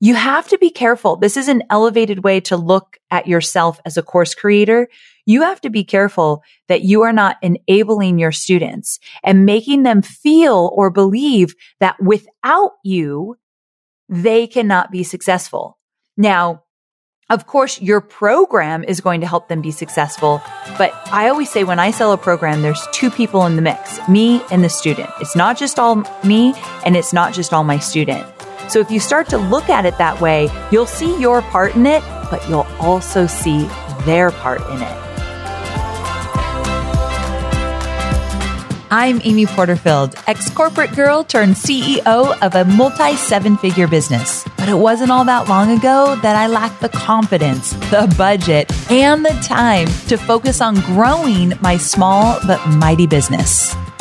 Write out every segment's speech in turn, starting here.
you have to be careful. This is an elevated way to look at yourself as a course creator. You have to be careful that you are not enabling your students and making them feel or believe that without you, they cannot be successful. Now, of course, your program is going to help them be successful. But I always say when I sell a program, there's two people in the mix, me and the student. It's not just all me and it's not just all my student. So if you start to look at it that way, you'll see your part in it, but you'll also see their part in it. I'm Amy Porterfield, ex corporate girl turned CEO of a multi seven figure business. But it wasn't all that long ago that I lacked the confidence, the budget, and the time to focus on growing my small but mighty business.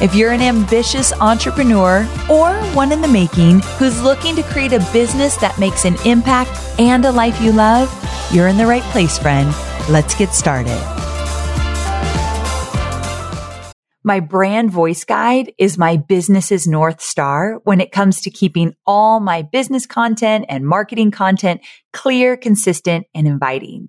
If you're an ambitious entrepreneur or one in the making who's looking to create a business that makes an impact and a life you love, you're in the right place, friend. Let's get started. My brand voice guide is my business's North Star when it comes to keeping all my business content and marketing content clear, consistent, and inviting.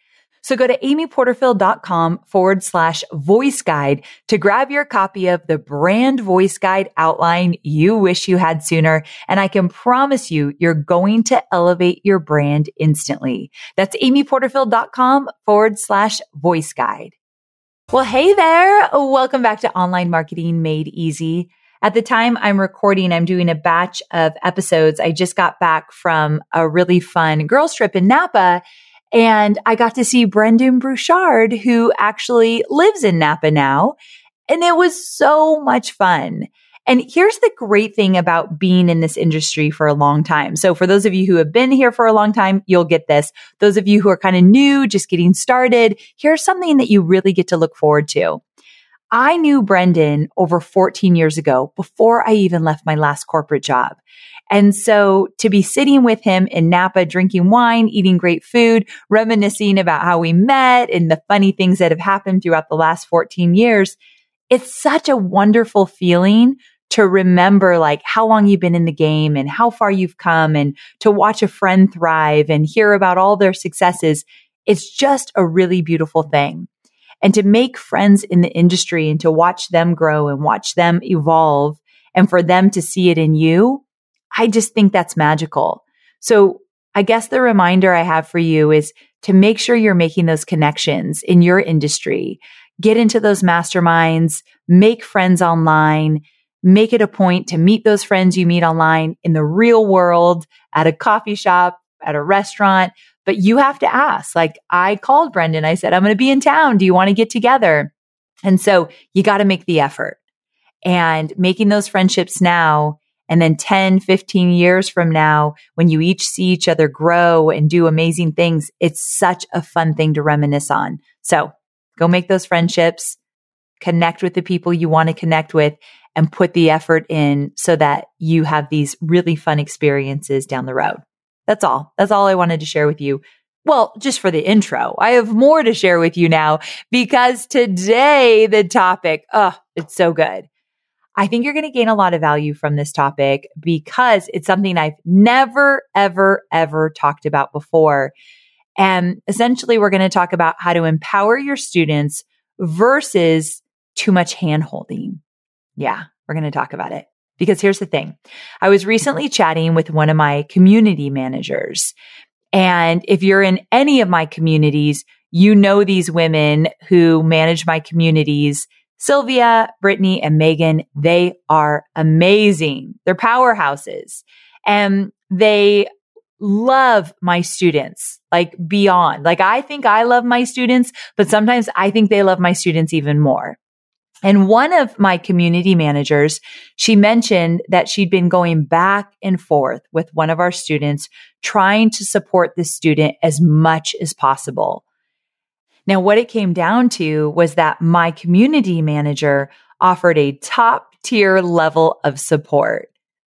So go to amyporterfield.com forward slash voice guide to grab your copy of the brand voice guide outline you wish you had sooner. And I can promise you, you're going to elevate your brand instantly. That's amyporterfield.com forward slash voice guide. Well, hey there. Welcome back to Online Marketing Made Easy. At the time I'm recording, I'm doing a batch of episodes. I just got back from a really fun girls trip in Napa and I got to see Brendon Burchard, who actually lives in Napa now. And it was so much fun. And here's the great thing about being in this industry for a long time. So for those of you who have been here for a long time, you'll get this. Those of you who are kind of new, just getting started, here's something that you really get to look forward to. I knew Brendon over 14 years ago before I even left my last corporate job. And so to be sitting with him in Napa, drinking wine, eating great food, reminiscing about how we met and the funny things that have happened throughout the last 14 years, it's such a wonderful feeling to remember like how long you've been in the game and how far you've come and to watch a friend thrive and hear about all their successes. It's just a really beautiful thing. And to make friends in the industry and to watch them grow and watch them evolve and for them to see it in you, I just think that's magical. So I guess the reminder I have for you is to make sure you're making those connections in your industry. Get into those masterminds, make friends online, make it a point to meet those friends you meet online in the real world, at a coffee shop, at a restaurant. But you have to ask. Like I called Brendon, I said, I'm going to be in town. Do you want to get together? And so you got to make the effort and making those friendships now and then 10, 15 years from now, when you each see each other grow and do amazing things, it's such a fun thing to reminisce on. So go make those friendships, connect with the people you want to connect with and put the effort in so that you have these really fun experiences down the road. That's all. That's all I wanted to share with you. Well, just for the intro, I have more to share with you now because today the topic, oh, it's so good. I think you're going to gain a lot of value from this topic because it's something I've never, ever, ever talked about before. And essentially, we're going to talk about how to empower your students versus too much hand holding. Yeah, we're going to talk about it Because here's the thing. I was recently chatting with one of my community managers. And if you're in any of my communities, you know these women who manage my communities. Sylvia, Brittany, and Megan, they are amazing. They're powerhouses and they love my students like beyond. Like I think I love my students, but sometimes I think they love my students even more. And one of my community managers, she mentioned that she'd been going back and forth with one of our students, trying to support the student as much as possible. Now, what it came down to was that my community manager offered a top tier level of support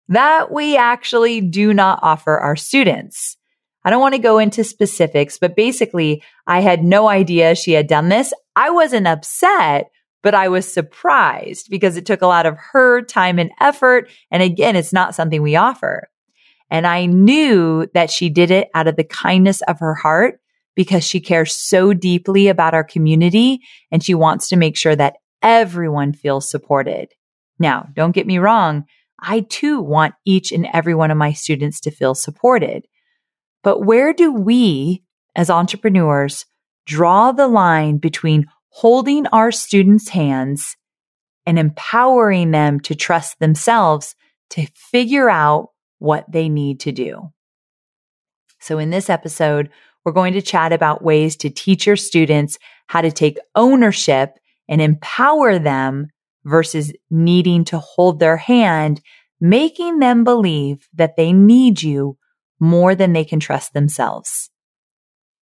that we actually do not offer our students. I don't want to go into specifics, but basically I had no idea she had done this. I wasn't upset but I was surprised because it took a lot of her time and effort. And again, it's not something we offer. And I knew that she did it out of the kindness of her heart because she cares so deeply about our community and she wants to make sure that everyone feels supported. Now, don't get me wrong. I too want each and every one of my students to feel supported. But where do we as entrepreneurs draw the line between holding our students' hands and empowering them to trust themselves to figure out what they need to do. So in this episode, we're going to chat about ways to teach your students how to take ownership and empower them versus needing to hold their hand, making them believe that they need you more than they can trust themselves.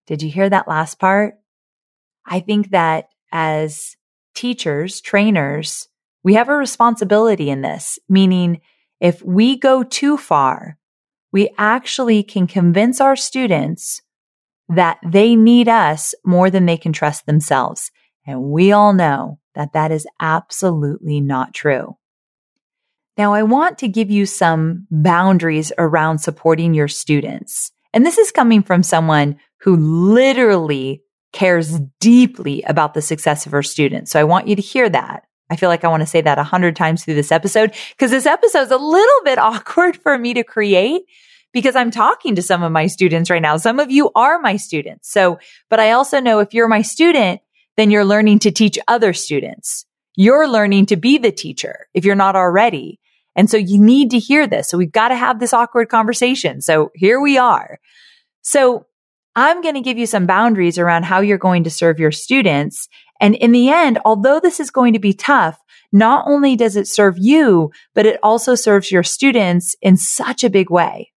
Did you hear that last part? I think that as teachers, trainers, we have a responsibility in this, meaning if we go too far, we actually can convince our students that they need us more than they can trust themselves. And we all know that that is absolutely not true. Now, I want to give you some boundaries around supporting your students. And this is coming from someone who literally cares deeply about the success of her students. So I want you to hear that. I feel like I want to say that a hundred times through this episode because this episode is a little bit awkward for me to create because I'm talking to some of my students right now. Some of you are my students. So, but I also know if you're my student, then you're learning to teach other students. You're learning to be the teacher if you're not already. And so you need to hear this. So we've got to have this awkward conversation. So here we are. So I'm going to give you some boundaries around how you're going to serve your students. And in the end, although this is going to be tough, not only does it serve you, but it also serves your students in such a big way.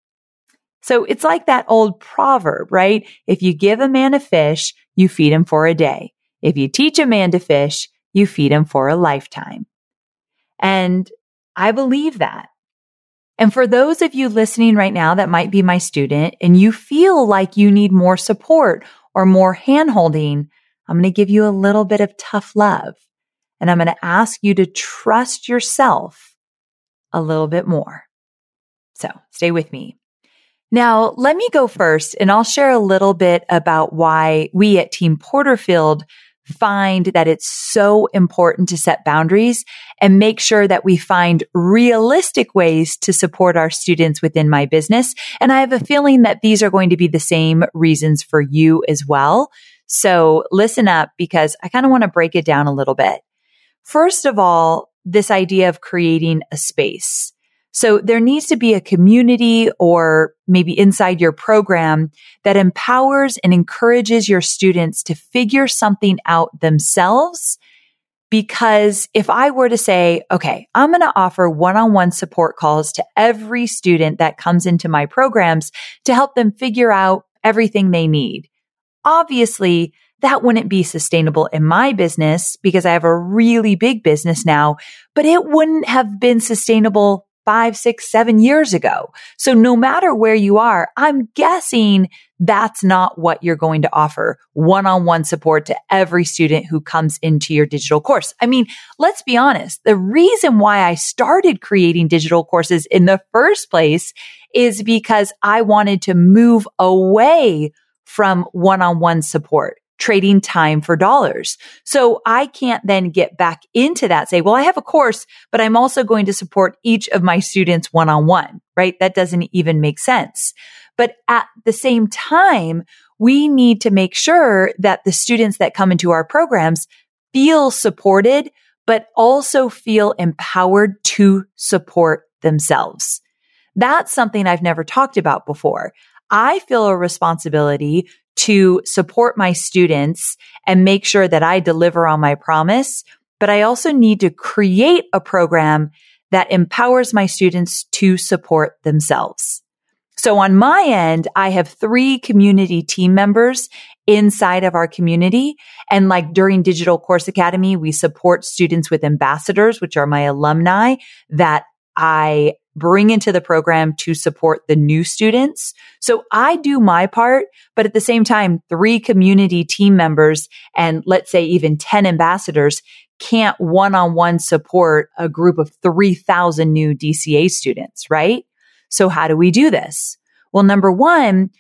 So it's like that old proverb, right? If you give a man a fish, you feed him for a day. If you teach a man to fish, you feed him for a lifetime. And I believe that. And for those of you listening right now that might be my student and you feel like you need more support or more handholding, I'm going to give you a little bit of tough love. And I'm going to ask you to trust yourself a little bit more. So stay with me. Now, let me go first and I'll share a little bit about why we at Team Porterfield find that it's so important to set boundaries and make sure that we find realistic ways to support our students within my business. And I have a feeling that these are going to be the same reasons for you as well. So listen up because I kind of want to break it down a little bit. First of all, this idea of creating a space. So there needs to be a community or maybe inside your program that empowers and encourages your students to figure something out themselves. Because if I were to say, okay, I'm going to offer one-on-one support calls to every student that comes into my programs to help them figure out everything they need. Obviously, that wouldn't be sustainable in my business because I have a really big business now, but it wouldn't have been sustainable five, six, seven years ago. So no matter where you are, I'm guessing that's not what you're going to offer one on one support to every student who comes into your digital course. I mean, let's be honest. The reason why I started creating digital courses in the first place is because I wanted to move away from one on one support trading time for dollars. So I can't then get back into that, say, well, I have a course, but I'm also going to support each of my students one on one, right? That doesn't even make sense. But at the same time, we need to make sure that the students that come into our programs feel supported, but also feel empowered to support themselves. That's something I've never talked about before. I feel a responsibility to support my students and make sure that I deliver on my promise. But I also need to create a program that empowers my students to support themselves. So on my end, I have three community team members inside of our community. And like during Digital Course Academy, we support students with ambassadors, which are my alumni that I bring into the program to support the new students. So I do my part, but at the same time, three community team members and let's say even 10 ambassadors can't one on one support a group of 3,000 new DCA students, right? So how do we do this? Well, number one,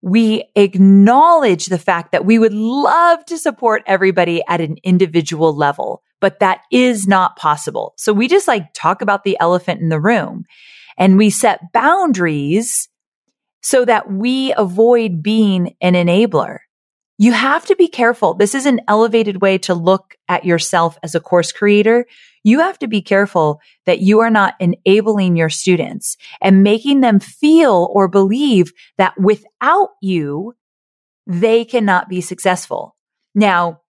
we acknowledge the fact that we would love to support everybody at an individual level but that is not possible. So we just like talk about the elephant in the room and we set boundaries so that we avoid being an enabler. You have to be careful. This is an elevated way to look at yourself as a course creator. You have to be careful that you are not enabling your students and making them feel or believe that without you, they cannot be successful. Now,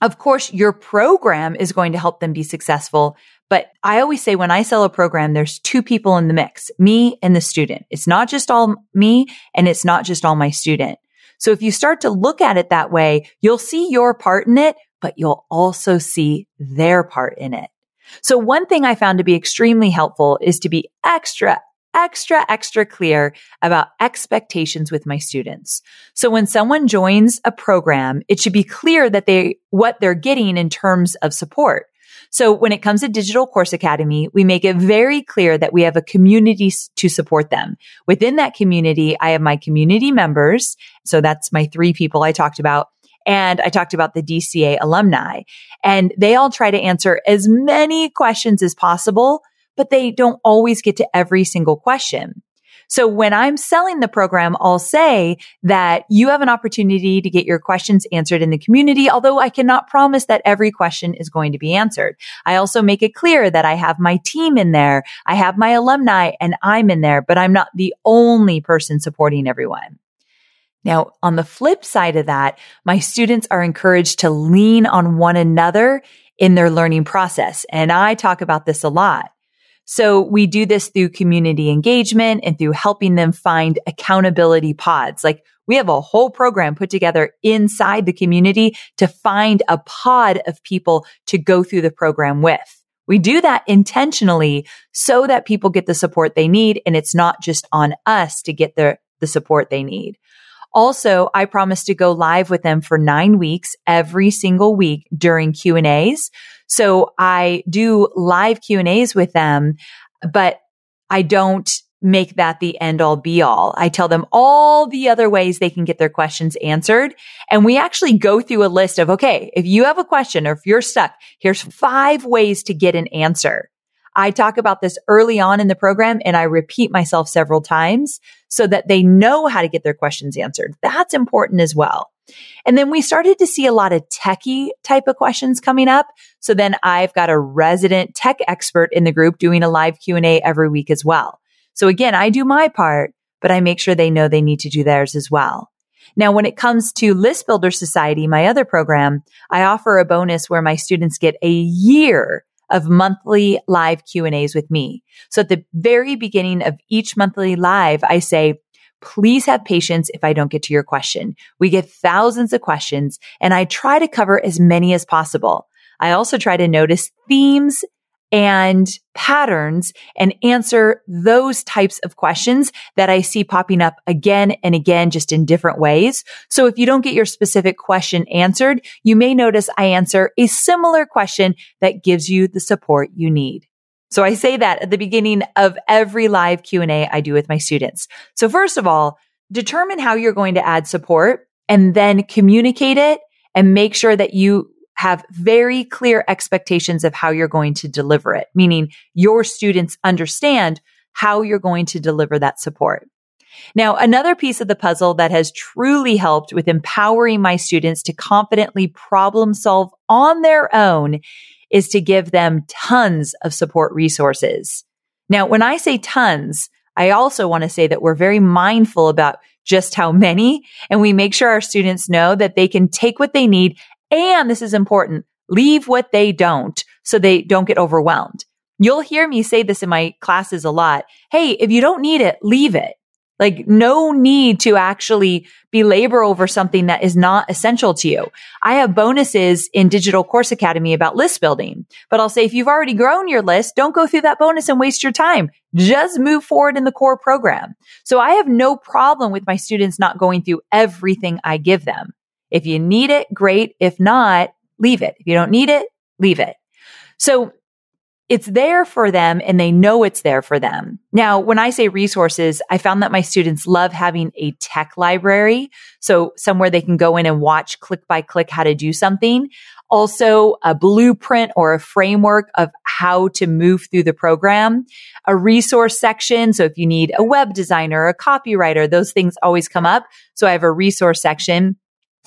of course, your program is going to help them be successful. But I always say when I sell a program, there's two people in the mix, me and the student. It's not just all me and it's not just all my student. So if you start to look at it that way, you'll see your part in it, but you'll also see their part in it. So one thing I found to be extremely helpful is to be extra, extra, extra clear about expectations with my students. So when someone joins a program, it should be clear that they, what they're getting in terms of support. So when it comes to Digital Course Academy, we make it very clear that we have a community to support them. Within that community, I have my community members. So that's my three people I talked about. And I talked about the DCA alumni and they all try to answer as many questions as possible but they don't always get to every single question. So when I'm selling the program, I'll say that you have an opportunity to get your questions answered in the community, although I cannot promise that every question is going to be answered. I also make it clear that I have my team in there. I have my alumni and I'm in there, but I'm not the only person supporting everyone. Now, on the flip side of that, my students are encouraged to lean on one another in their learning process. And I talk about this a lot. So we do this through community engagement and through helping them find accountability pods. Like we have a whole program put together inside the community to find a pod of people to go through the program with. We do that intentionally so that people get the support they need and it's not just on us to get the, the support they need. Also, I promise to go live with them for nine weeks every single week during Q and A's. So I do live Q and A's with them, but I don't make that the end all be all. I tell them all the other ways they can get their questions answered. And we actually go through a list of, okay, if you have a question or if you're stuck, here's five ways to get an answer. I talk about this early on in the program and I repeat myself several times so that they know how to get their questions answered. That's important as well. And then we started to see a lot of techie type of questions coming up. So then I've got a resident tech expert in the group doing a live Q&A every week as well. So again, I do my part, but I make sure they know they need to do theirs as well. Now, when it comes to List Builder Society, my other program, I offer a bonus where my students get a year of monthly live Q and A's with me. So at the very beginning of each monthly live, I say, please have patience if I don't get to your question. We get thousands of questions and I try to cover as many as possible. I also try to notice themes and patterns and answer those types of questions that I see popping up again and again, just in different ways. So if you don't get your specific question answered, you may notice I answer a similar question that gives you the support you need. So I say that at the beginning of every live Q&A I do with my students. So first of all, determine how you're going to add support and then communicate it and make sure that you have very clear expectations of how you're going to deliver it, meaning your students understand how you're going to deliver that support. Now, another piece of the puzzle that has truly helped with empowering my students to confidently problem solve on their own is to give them tons of support resources. Now, when I say tons, I also want to say that we're very mindful about just how many and we make sure our students know that they can take what they need. And this is important, leave what they don't so they don't get overwhelmed. You'll hear me say this in my classes a lot. Hey, if you don't need it, leave it. Like no need to actually belabor over something that is not essential to you. I have bonuses in Digital Course Academy about list building, but I'll say if you've already grown your list, don't go through that bonus and waste your time. Just move forward in the core program. So I have no problem with my students not going through everything I give them. If you need it, great. If not, leave it. If you don't need it, leave it. So it's there for them and they know it's there for them. Now, when I say resources, I found that my students love having a tech library. So somewhere they can go in and watch click by click how to do something. Also a blueprint or a framework of how to move through the program, a resource section. So if you need a web designer, a copywriter, those things always come up. So I have a resource section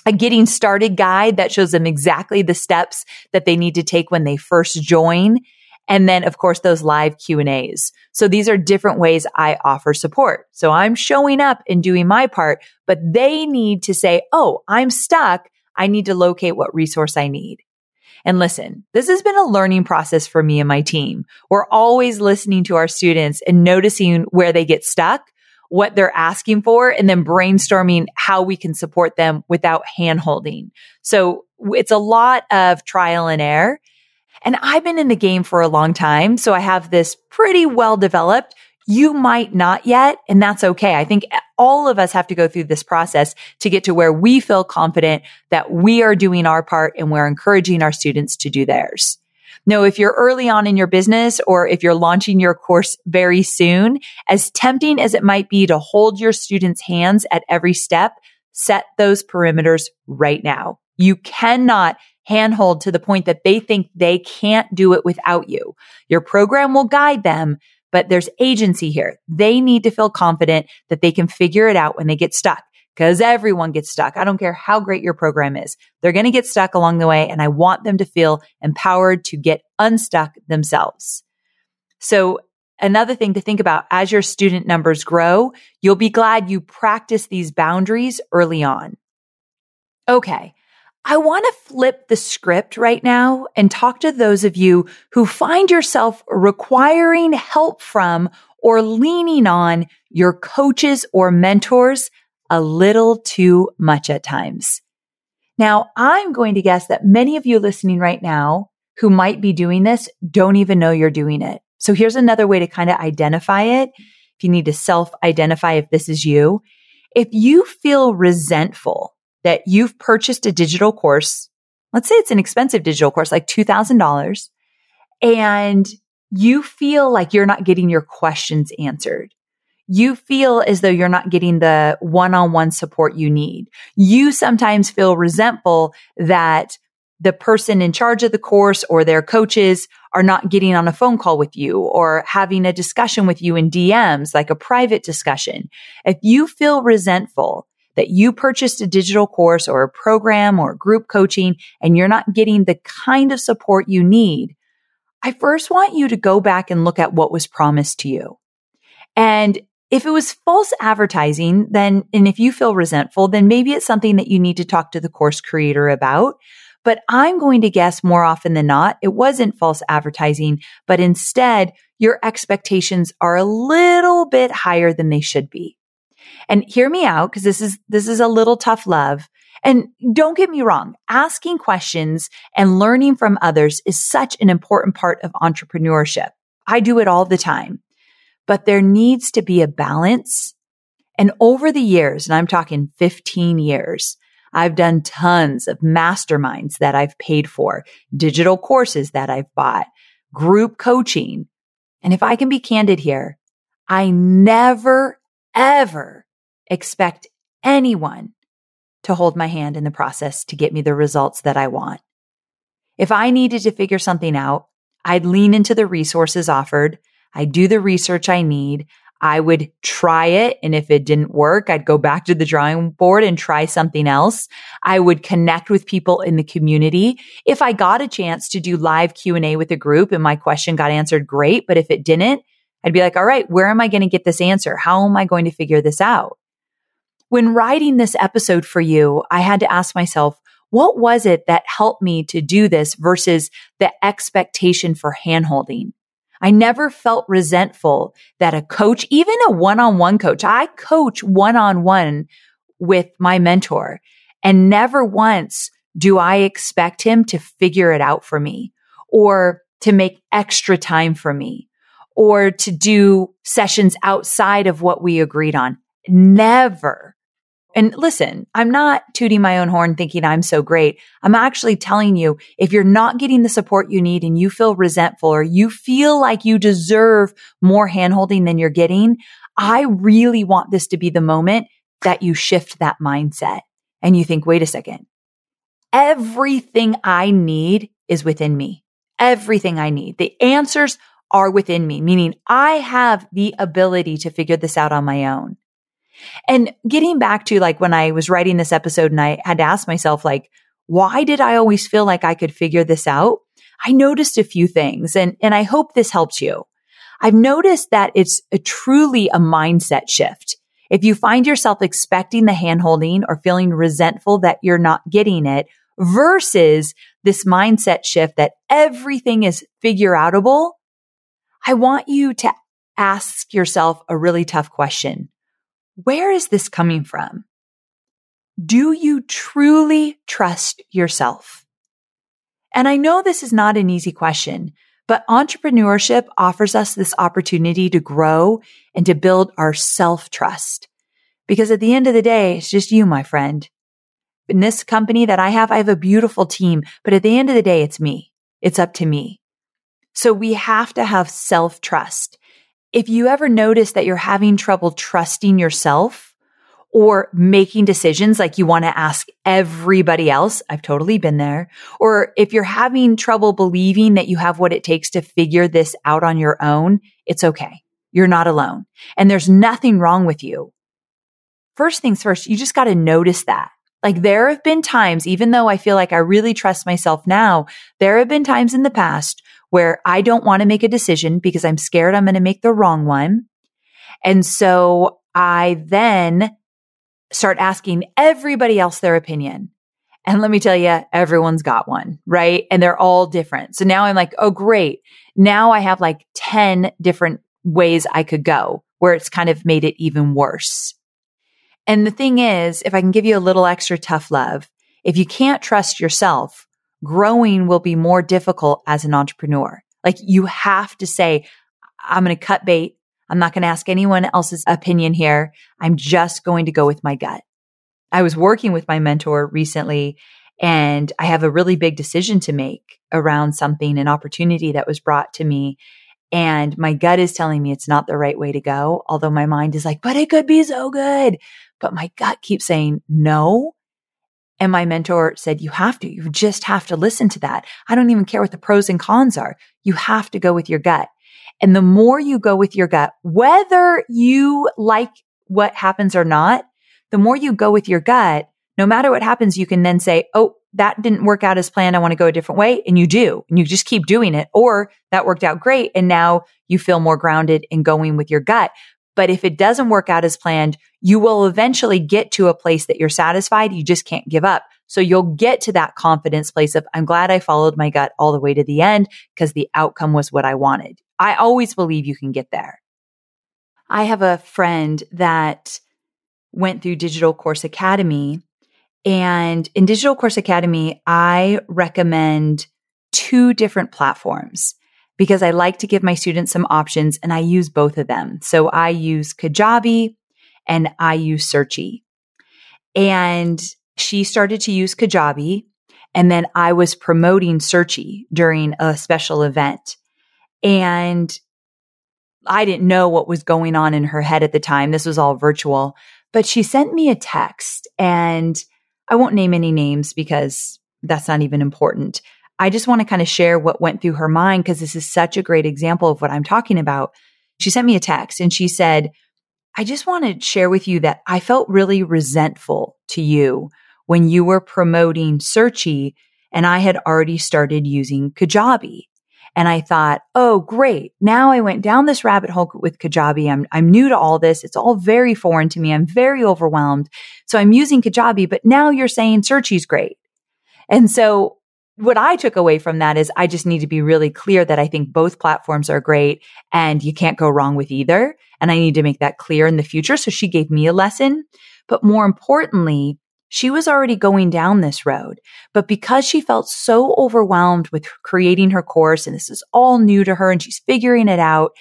a getting started guide that shows them exactly the steps that they need to take when they first join and then, of course, those live Q and A's. So these are different ways I offer support. So I'm showing up and doing my part, but they need to say, Oh, I'm stuck. I need to locate what resource I need. And listen, this has been a learning process for me and my team. We're always listening to our students and noticing where they get stuck, what they're asking for, and then brainstorming how we can support them without hand holding. So it's a lot of trial and error. And I've been in the game for a long time. So I have this pretty well developed. You might not yet, and that's okay. I think eh, all of us have to go through this process to get to where we feel confident that we are doing our part and we're encouraging our students to do theirs. Now, if you're early on in your business or if you're launching your course very soon, as tempting as it might be to hold your students' hands at every step, set those perimeters right now. You cannot handhold to the point that they think they can't do it without you. Your program will guide them, but there's agency here. They need to feel confident that they can figure it out when they get stuck because everyone gets stuck. I don't care how great your program is. They're going to get stuck along the way and I want them to feel empowered to get unstuck themselves. So another thing to think about as your student numbers grow, you'll be glad you practice these boundaries early on. Okay. I want to flip the script right now and talk to those of you who find yourself requiring help from or leaning on your coaches or mentors a little too much at times. Now, I'm going to guess that many of you listening right now who might be doing this don't even know you're doing it. So here's another way to kind of identify it. If you need to self identify if this is you, if you feel resentful that you've purchased a digital course. Let's say it's an expensive digital course, like $2,000 and you feel like you're not getting your questions answered. You feel as though you're not getting the one-on-one support you need. You sometimes feel resentful that the person in charge of the course or their coaches are not getting on a phone call with you or having a discussion with you in DMs, like a private discussion. If you feel resentful, that you purchased a digital course or a program or group coaching and you're not getting the kind of support you need, I first want you to go back and look at what was promised to you. And if it was false advertising, then, and if you feel resentful, then maybe it's something that you need to talk to the course creator about. But I'm going to guess more often than not, it wasn't false advertising, but instead your expectations are a little bit higher than they should be. And hear me out because this is, this is a little tough love. And don't get me wrong, asking questions and learning from others is such an important part of entrepreneurship. I do it all the time, but there needs to be a balance. And over the years, and I'm talking 15 years, I've done tons of masterminds that I've paid for, digital courses that I've bought, group coaching. And if I can be candid here, I never, ever expect anyone to hold my hand in the process to get me the results that I want. If I needed to figure something out, I'd lean into the resources offered. I'd do the research I need. I would try it. And if it didn't work, I'd go back to the drawing board and try something else. I would connect with people in the community. If I got a chance to do live Q and A with a group and my question got answered, great. But if it didn't, I'd be like, all right, where am I going to get this answer? How am I going to figure this out? When writing this episode for you, I had to ask myself, what was it that helped me to do this versus the expectation for handholding? I never felt resentful that a coach, even a one on one coach, I coach one on one with my mentor and never once do I expect him to figure it out for me or to make extra time for me or to do sessions outside of what we agreed on. Never. And listen, I'm not tooting my own horn thinking I'm so great. I'm actually telling you, if you're not getting the support you need and you feel resentful or you feel like you deserve more handholding than you're getting, I really want this to be the moment that you shift that mindset and you think, wait a second. Everything I need is within me. Everything I need. The answers are within me, meaning I have the ability to figure this out on my own. And getting back to like when I was writing this episode and I had to ask myself, like, why did I always feel like I could figure this out? I noticed a few things and, and I hope this helps you. I've noticed that it's a truly a mindset shift. If you find yourself expecting the handholding or feeling resentful that you're not getting it versus this mindset shift that everything is figure outable, I want you to ask yourself a really tough question. Where is this coming from? Do you truly trust yourself? And I know this is not an easy question, but entrepreneurship offers us this opportunity to grow and to build our self trust. Because at the end of the day, it's just you, my friend. In this company that I have, I have a beautiful team, but at the end of the day, it's me. It's up to me. So we have to have self trust. If you ever notice that you're having trouble trusting yourself or making decisions like you want to ask everybody else, I've totally been there. Or if you're having trouble believing that you have what it takes to figure this out on your own, it's okay. You're not alone and there's nothing wrong with you. First things first, you just got to notice that. Like there have been times, even though I feel like I really trust myself now, there have been times in the past where I don't want to make a decision because I'm scared I'm going to make the wrong one. And so I then start asking everybody else their opinion. And let me tell you, everyone's got one, right? And they're all different. So now I'm like, oh, great. Now I have like 10 different ways I could go where it's kind of made it even worse. And the thing is, if I can give you a little extra tough love, if you can't trust yourself, growing will be more difficult as an entrepreneur. Like you have to say, I'm going to cut bait. I'm not going to ask anyone else's opinion here. I'm just going to go with my gut. I was working with my mentor recently and I have a really big decision to make around something, an opportunity that was brought to me. And my gut is telling me it's not the right way to go. Although my mind is like, but it could be so good. But my gut keeps saying no. And my mentor said, you have to, you just have to listen to that. I don't even care what the pros and cons are. You have to go with your gut. And the more you go with your gut, whether you like what happens or not, the more you go with your gut, no matter what happens, you can then say, Oh, that didn't work out as planned. I want to go a different way. And you do, and you just keep doing it. Or that worked out great. And now you feel more grounded in going with your gut. But if it doesn't work out as planned, you will eventually get to a place that you're satisfied. You just can't give up. So you'll get to that confidence place of, I'm glad I followed my gut all the way to the end because the outcome was what I wanted. I always believe you can get there. I have a friend that went through Digital Course Academy. And in Digital Course Academy, I recommend two different platforms because I like to give my students some options and I use both of them. So I use Kajabi and I use Searchie. And she started to use Kajabi and then I was promoting Searchie during a special event. And I didn't know what was going on in her head at the time. This was all virtual, but she sent me a text and I won't name any names because that's not even important. I just want to kind of share what went through her mind because this is such a great example of what I'm talking about. She sent me a text and she said, I just want to share with you that I felt really resentful to you when you were promoting Searchie and I had already started using Kajabi. And I thought, oh, great. Now I went down this rabbit hole with Kajabi. I'm, I'm new to all this. It's all very foreign to me. I'm very overwhelmed. So I'm using Kajabi, but now you're saying Searchie's great. And so what I took away from that is I just need to be really clear that I think both platforms are great and you can't go wrong with either. And I need to make that clear in the future. So she gave me a lesson. But more importantly, she was already going down this road, but because she felt so overwhelmed with creating her course and this is all new to her and she's figuring it out,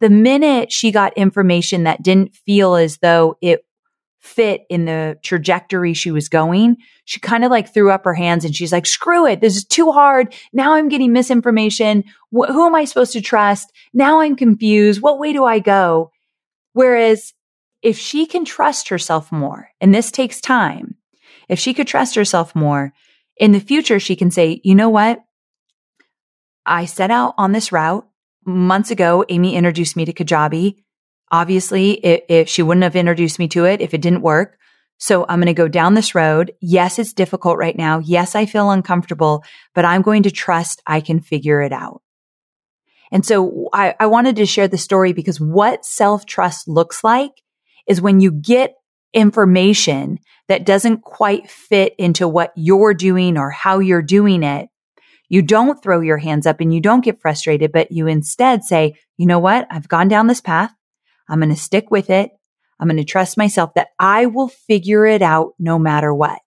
the minute she got information that didn't feel as though it fit in the trajectory she was going, she kind of like threw up her hands and she's like, screw it. This is too hard. Now I'm getting misinformation. Wh- who am I supposed to trust? Now I'm confused. What way do I go? Whereas if she can trust herself more, and this takes time, if she could trust herself more in the future, she can say, you know what? I set out on this route months ago. Amy introduced me to Kajabi. Obviously, if, she wouldn't have introduced me to it, if it didn't work. So I'm going to go down this road. Yes, it's difficult right now. Yes, I feel uncomfortable, but I'm going to trust I can figure it out. And so I, I wanted to share the story because what self trust looks like is when you get information that doesn't quite fit into what you're doing or how you're doing it, you don't throw your hands up and you don't get frustrated, but you instead say, you know what? I've gone down this path. I'm going to stick with it. I'm going to trust myself that I will figure it out no matter what.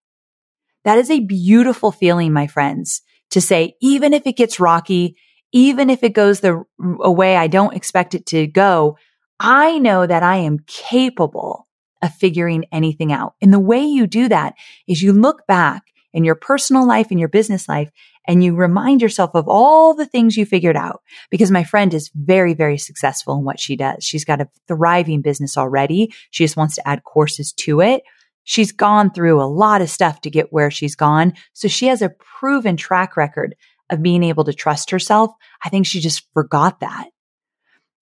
That is a beautiful feeling, my friends, to say, even if it gets rocky, even if it goes the way I don't expect it to go, I know that I am capable of figuring anything out. And the way you do that is you look back in your personal life and your business life and you remind yourself of all the things you figured out. Because my friend is very, very successful in what she does. She's got a thriving business already. She just wants to add courses to it. She's gone through a lot of stuff to get where she's gone. So she has a proven track record of being able to trust herself. I think she just forgot that.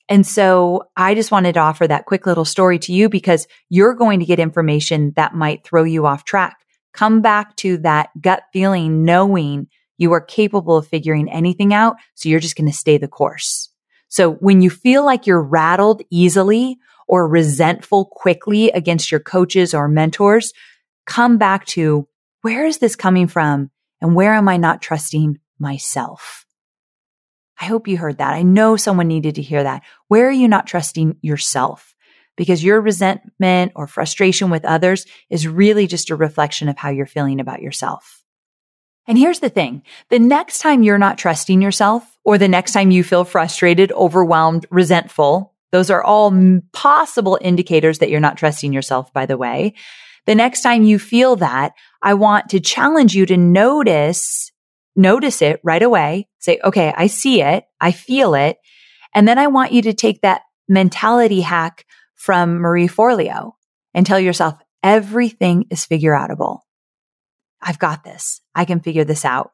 And so I just wanted to offer that quick little story to you because you're going to get information that might throw you off track. Come back to that gut feeling, knowing you are capable of figuring anything out. So you're just going to stay the course. So when you feel like you're rattled easily or resentful quickly against your coaches or mentors, come back to where is this coming from? And where am I not trusting myself? I hope you heard that. I know someone needed to hear that. Where are you not trusting yourself? Because your resentment or frustration with others is really just a reflection of how you're feeling about yourself. And here's the thing. The next time you're not trusting yourself or the next time you feel frustrated, overwhelmed, resentful, those are all possible indicators that you're not trusting yourself, by the way. The next time you feel that, I want to challenge you to notice notice it right away. Say, okay, I see it. I feel it. And then I want you to take that mentality hack from Marie Forleo and tell yourself everything is figure outable. I've got this. I can figure this out.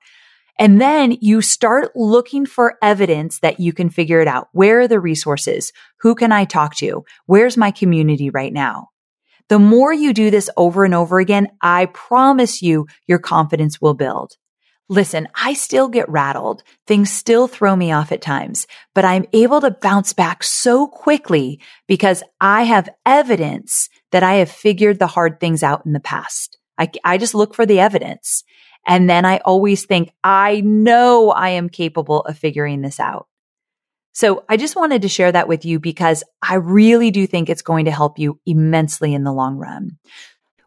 And then you start looking for evidence that you can figure it out. Where are the resources? Who can I talk to? Where's my community right now? The more you do this over and over again, I promise you your confidence will build. Listen, I still get rattled. Things still throw me off at times, but I'm able to bounce back so quickly because I have evidence that I have figured the hard things out in the past. I, I just look for the evidence. And then I always think, I know I am capable of figuring this out. So I just wanted to share that with you because I really do think it's going to help you immensely in the long run.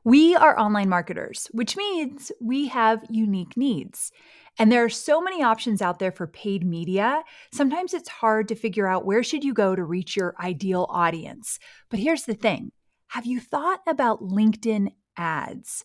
We are online marketers, which means we have unique needs. And there are so many options out there for paid media. Sometimes it's hard to figure out where should you go to reach your ideal audience. But here's the thing. Have you thought about LinkedIn ads?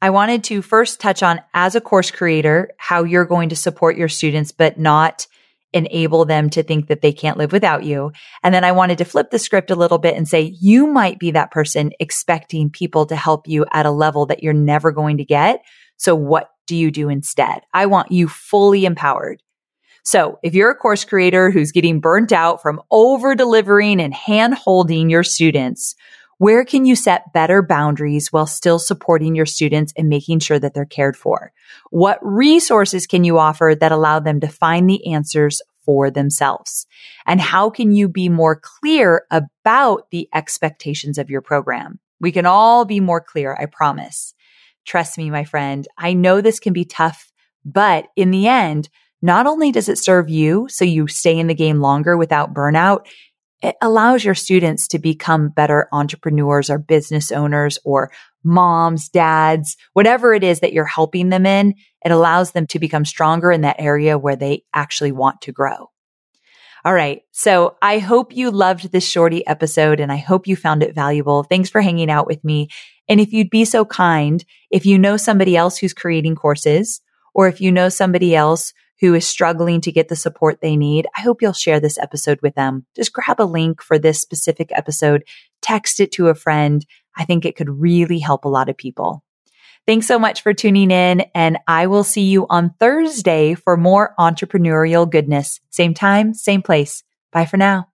I wanted to first touch on as a course creator, how you're going to support your students, but not enable them to think that they can't live without you. And then I wanted to flip the script a little bit and say, you might be that person expecting people to help you at a level that you're never going to get. So what do you do instead? I want you fully empowered. So if you're a course creator who's getting burnt out from over delivering and hand holding your students, where can you set better boundaries while still supporting your students and making sure that they're cared for? What resources can you offer that allow them to find the answers for themselves? And how can you be more clear about the expectations of your program? We can all be more clear, I promise. Trust me, my friend. I know this can be tough, but in the end, not only does it serve you so you stay in the game longer without burnout, it allows your students to become better entrepreneurs or business owners or moms, dads, whatever it is that you're helping them in. It allows them to become stronger in that area where they actually want to grow. All right. So I hope you loved this shorty episode and I hope you found it valuable. Thanks for hanging out with me. And if you'd be so kind, if you know somebody else who's creating courses or if you know somebody else who is struggling to get the support they need, I hope you'll share this episode with them. Just grab a link for this specific episode, text it to a friend. I think it could really help a lot of people. Thanks so much for tuning in, and I will see you on Thursday for more entrepreneurial goodness. Same time, same place. Bye for now.